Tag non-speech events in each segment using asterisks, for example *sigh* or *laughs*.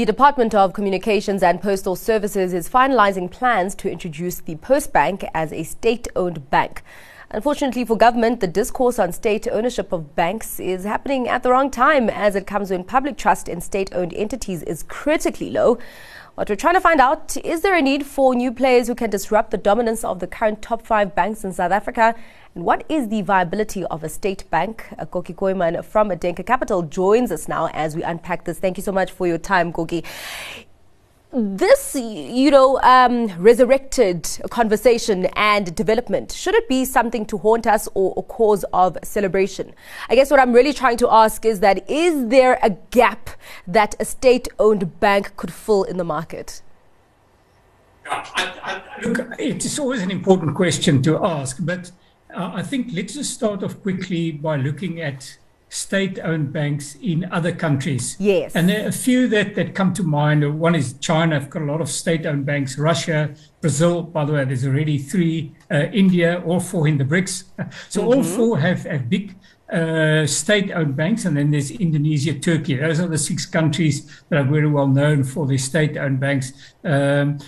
The Department of Communications and Postal Services is finalizing plans to introduce the Post Bank as a state owned bank. Unfortunately for government, the discourse on state ownership of banks is happening at the wrong time as it comes when public trust in state owned entities is critically low. What we're trying to find out is there a need for new players who can disrupt the dominance of the current top five banks in South Africa? And what is the viability of a state bank? Uh, Kokkie Kooyman from Adenka Capital joins us now as we unpack this. Thank you so much for your time, Kokkie this, you know, um, resurrected conversation and development, should it be something to haunt us or a cause of celebration? I guess what I'm really trying to ask is that is there a gap that a state owned bank could fill in the market? I, I, look, it's always an important question to ask, but uh, I think let's just start off quickly by looking at state owned banks in other countries. Yes. And there are a few that, that come to mind. One is China, I've got a lot of state owned banks, Russia, Brazil, by the way, there's already three, uh, India, all four in the BRICS. *laughs* So mm-hmm. all four have, have big uh, state owned banks, and then there's Indonesia, Turkey. Those are the six countries that are very well known for their state owned banks. Um,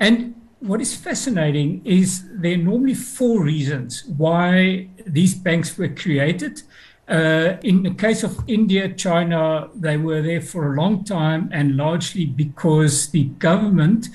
and what is fascinating is there are normally four reasons why these banks were created. Uh, in the case of India, China, they were there for a long time and largely because the government,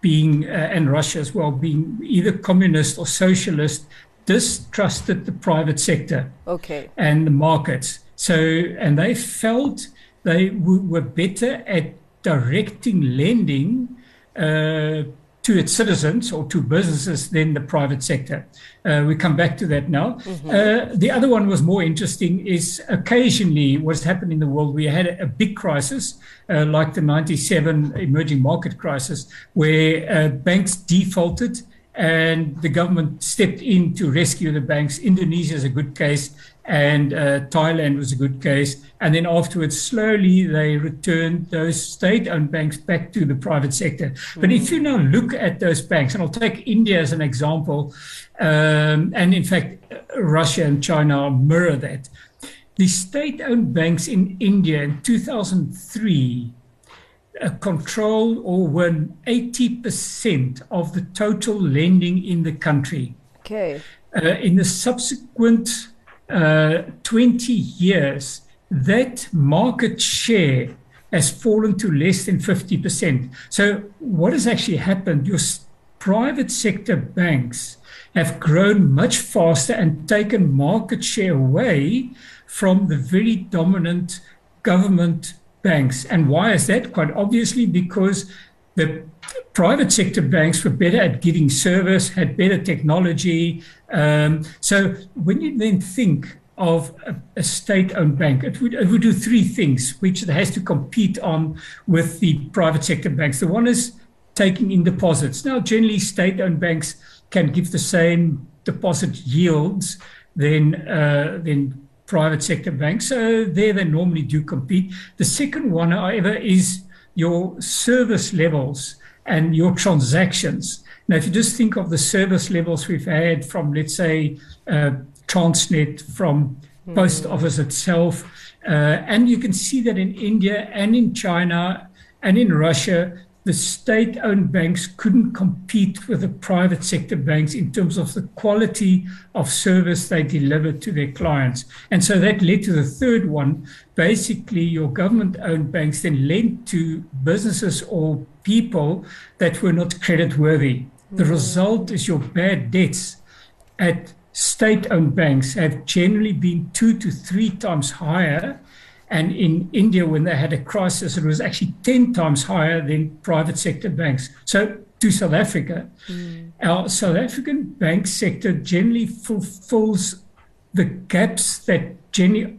being, uh, and Russia as well, being either communist or socialist, distrusted the private sector okay. and the markets. So, and they felt they w- were better at directing lending uh, to its citizens or to businesses than the private sector. Uh, we come back to that now. Mm-hmm. Uh, the other one was more interesting is occasionally what's happened in the world, we had a, a big crisis uh, like the 97 emerging market crisis where uh, banks defaulted and the government stepped in to rescue the banks. Indonesia is a good case and uh, Thailand was a good case. And then afterwards, slowly they returned those state owned banks back to the private sector. Mm. But if you now look at those banks, and I'll take India as an example, um, and in fact, Russia and China mirror that. The state owned banks in India in 2003 uh, control or won 80% of the total lending in the country. Okay. Uh, in the subsequent uh, 20 years, that market share has fallen to less than 50%. So, what has actually happened? Your private sector banks have grown much faster and taken market share away from the very dominant government banks. And why is that? Quite obviously, because the private sector banks were better at giving service, had better technology. Um, so when you then think of a, a state-owned bank, it would, it would do three things, which it has to compete on with the private sector banks. The one is taking in deposits. Now, generally, state-owned banks can give the same deposit yields than uh, than private sector banks. So there they normally do compete. The second one, however, is your service levels and your transactions. Now, if you just think of the service levels we've had from, let's say, uh, Transnet, from mm. Post Office itself, uh, and you can see that in India and in China and in Russia, the state owned banks couldn't compete with the private sector banks in terms of the quality of service they delivered to their clients. And so that led to the third one. Basically, your government owned banks then lent to businesses or people that were not credit worthy. The mm-hmm. result is your bad debts at state owned banks have generally been two to three times higher and in India, when they had a crisis, it was actually 10 times higher than private sector banks. So to South Africa, mm. our South African bank sector generally fulfills the gaps that generally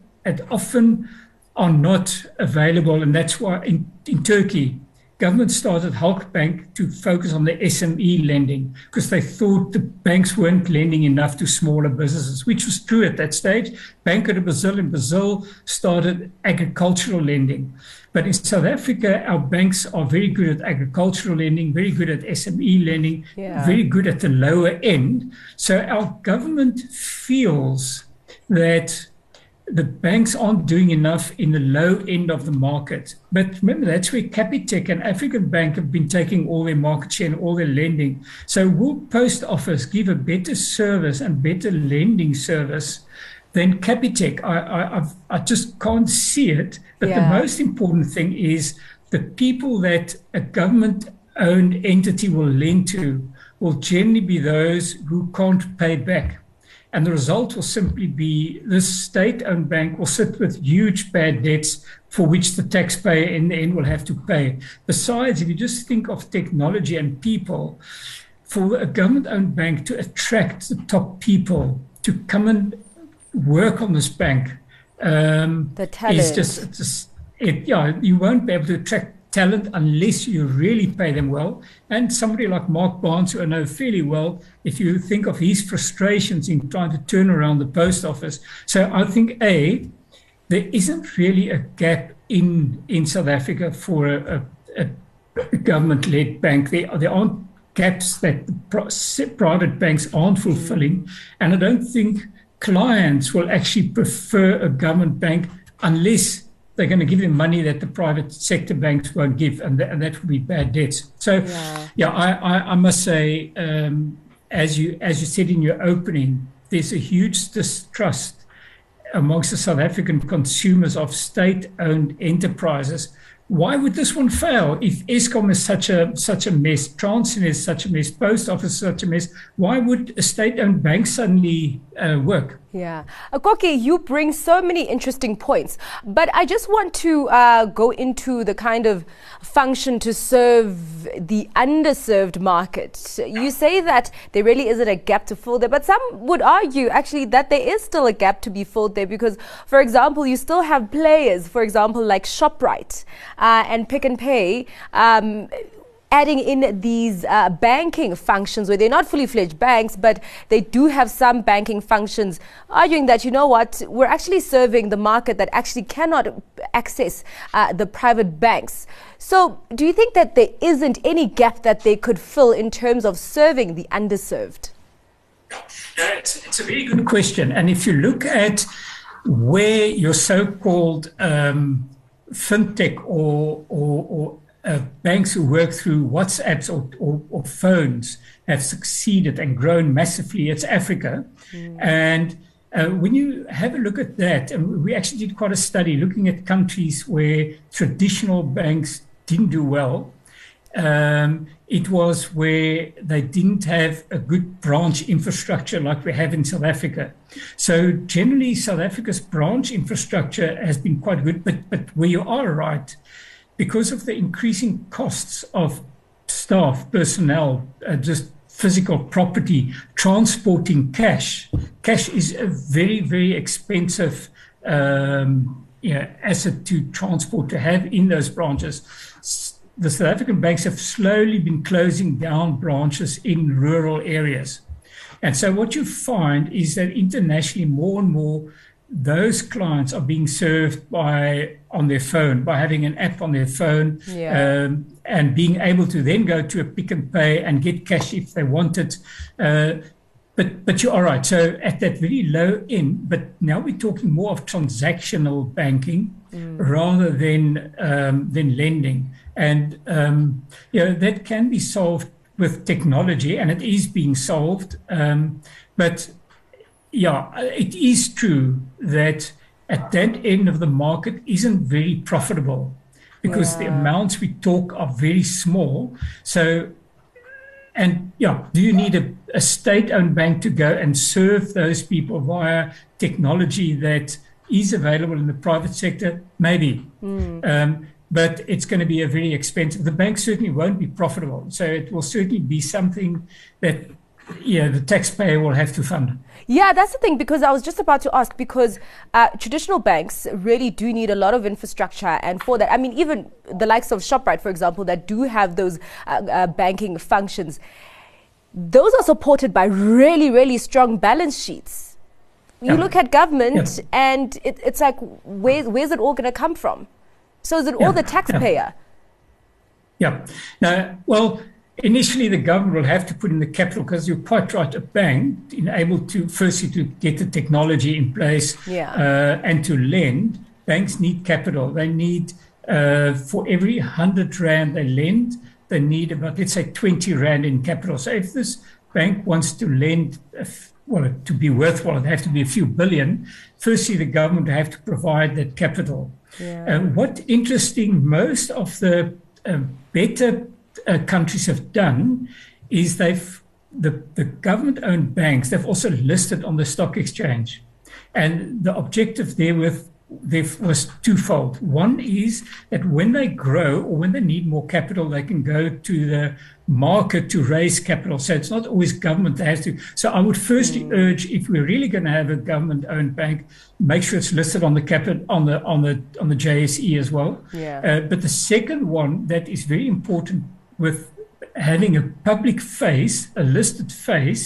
often are not available. And that's why in, in Turkey, government started Halk Bank to focus on the SME lending because they thought the banks weren't lending enough to smaller businesses, which was true at that stage. Banco do Brasil in Brazil started agricultural lending. But in South Africa, our banks are very good at agricultural lending, very good at SME lending, yeah. very good at the lower end. So our government feels that the banks aren't doing enough in the low end of the market. But remember, that's where Capitec and African Bank have been taking all their market share and all their lending. So will Post Office give a better service and better lending service than Capitec? I, I, I've, I just can't see it. But yeah. the most important thing is the people that a government owned entity will lend to will generally be those who can't pay back. And the result will simply be this state owned bank will sit with huge bad debts for which the taxpayer in the end will have to pay. Besides, if you just think of technology and people, for a government owned bank to attract the top people to come and work on this bank um, the talent. is just, just it, yeah, you won't be able to attract talent unless you really pay them well. And somebody like Mark Barnes, who I know fairly well, if you think of his frustrations in trying to turn around the post office. So I think, A, there isn't really a gap in, in South Africa for a, a, a government led bank. There, there aren't gaps that private banks aren't fulfilling. And I don't think clients will actually prefer a government bank unless they're going to give them money that the private sector banks won't give, and, th- and that would be bad debts. So, yeah, yeah I, I, I, must say, um, as you as you said in your opening, there's a huge distrust amongst the South African consumers of state-owned enterprises why would this one fail if Eskom is such a such a mess, Transnet is such a mess, Post Office is such a mess? Why would a state-owned bank suddenly uh, work? Yeah, Akoki, you bring so many interesting points, but I just want to uh, go into the kind of function to serve the underserved market. You say that there really isn't a gap to fill there, but some would argue actually that there is still a gap to be filled there because, for example, you still have players, for example, like Shoprite uh, and Pick n Pay. Um, adding in these uh, banking functions where they're not fully fledged banks, but they do have some banking functions, arguing that, you know what, we're actually serving the market that actually cannot access uh, the private banks. So, do you think that there isn't any gap that they could fill in terms of serving the underserved? It's, it's a very good question. And if you look at where your so called um, fintech or, or, or uh, banks who work through WhatsApps or, or, or, phones have succeeded and grown massively. It's Africa. Mm. And uh, when you have a look at that, and we actually did quite a study looking at countries where traditional banks didn't do well. Um, it was where they didn't have a good branch infrastructure like we have in South Africa. So generally, South Africa's branch infrastructure has been quite good, but but where you are right, because of the increasing costs of staff, personnel, uh, just physical property, transporting cash. Cash is a very, very expensive um, you know, asset to transport to have in those branches. The South African banks have slowly been closing down branches in rural areas. And so what you find is that internationally, more and more those clients are being served by on their phone by having an app on their phone yeah. um, and being able to then go to a Pick n Pay and get cash if they want it. Uh, but but you're all right. So at that very low end, but now we're talking more of transactional banking mm. rather than um, than lending, and um, you know that can be solved with technology, and it is being solved. Um, but yeah, it is true that at that end of the market isn't very profitable because yeah. the amounts we talk are very small. So, and yeah, do you need a, a state owned bank to go and serve those people via technology that is available in the private sector? Maybe. Mm. Um, but it's going to be a very expensive. The bank certainly won't be profitable. So it will certainly be something that yeah, the taxpayer will have to fund. Yeah, that's the thing because I was just about to ask because uh, traditional banks really do need a lot of infrastructure, and for that, I mean, even the likes of Shoprite, for example, that do have those uh, uh, banking functions, those are supported by really, really strong balance sheets. You yeah. look at government, yeah. and it, it's like, where, where's it all going to come from? So is it yeah. all the taxpayer? Yeah. No, well, initially the government will have to put in the capital because you're quite right. A bank in able to firstly to get the technology in place Yeah. uh, and to lend. Banks need capital. They need uh, for every hundred rand they lend, they need about let's say twenty rand in capital. So if this bank wants to lend, well, to be worthwhile, it has to be a few billion. Firstly, the government have to provide that capital. Yeah. Uh, what interesting, most of the uh, better uh, countries have done is they've the, the government-owned banks they've also listed on the stock exchange, and the objective there with there was twofold. One is that when they grow or when they need more capital, they can go to the market to raise capital. So it's not always government that has to. So I would firstly urge, if we're really going to have a government-owned bank, make sure it's listed on the capital on the on the on the JSE as well. Yeah. Uh, but the second one that is very important with having a public face, a listed face,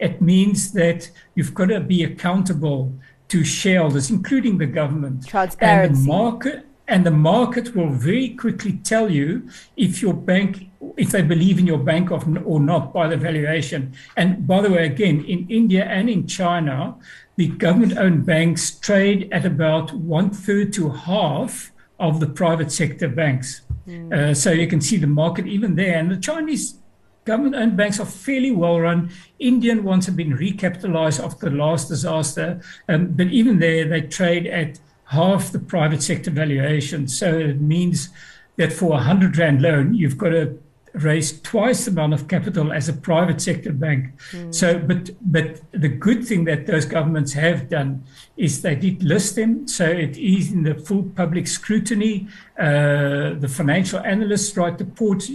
it means that you've got to be accountable to shareholders, including the government. And the market and the market will very quickly tell you if your bank if they believe in your bank or not by the valuation. And by the way, again, in India and in China, the government-owned banks trade at about one third to half of the private sector banks. Uh, so you can see the market even there. And the Chinese government-owned banks are fairly well run. Indian ones have been recapitalized after the last disaster, um, but even there they trade at half the private sector valuation. So it means that for a hundred rand loan, you've got to raise twice the amount of capital as a private sector bank. So, but but the good thing that those governments have done is they did list them, so it is in the full public scrutiny. Uh, the financial analysts write the reports.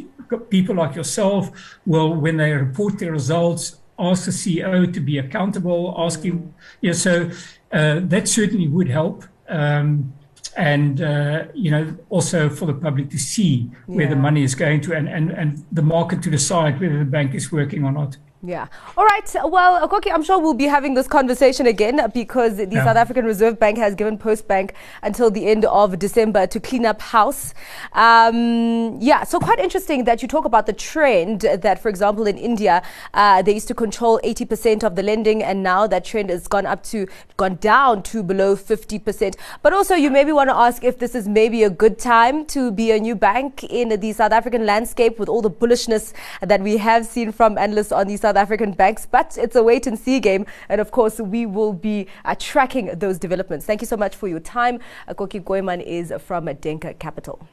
People like yourself will, when they report their results, ask the CEO to be accountable. Ask him, yeah. So uh, that certainly would help. Um, and uh, you know also for the public to see where the money is going to and, and, and the market to decide whether the bank is working or not. Yeah. All right. Well, Okoki, I'm sure we'll be having this conversation again because the Yeah. South African Reserve Bank has given Postbank until the end of December to clean up house. Um, yeah. So quite interesting that you talk about the trend that, for example, in India, uh, they used to control 80% of the lending, and now that trend has gone up to gone down to below 50%. But also, you maybe want to ask if this is maybe a good time to be a new bank in the South African landscape with all the bullishness that we have seen from analysts on the South African banks. But it's a wait and see game. And of course, we will be uh, tracking those developments. Thank you so much for your time. Kokkie Kooyman is from Denker Capital.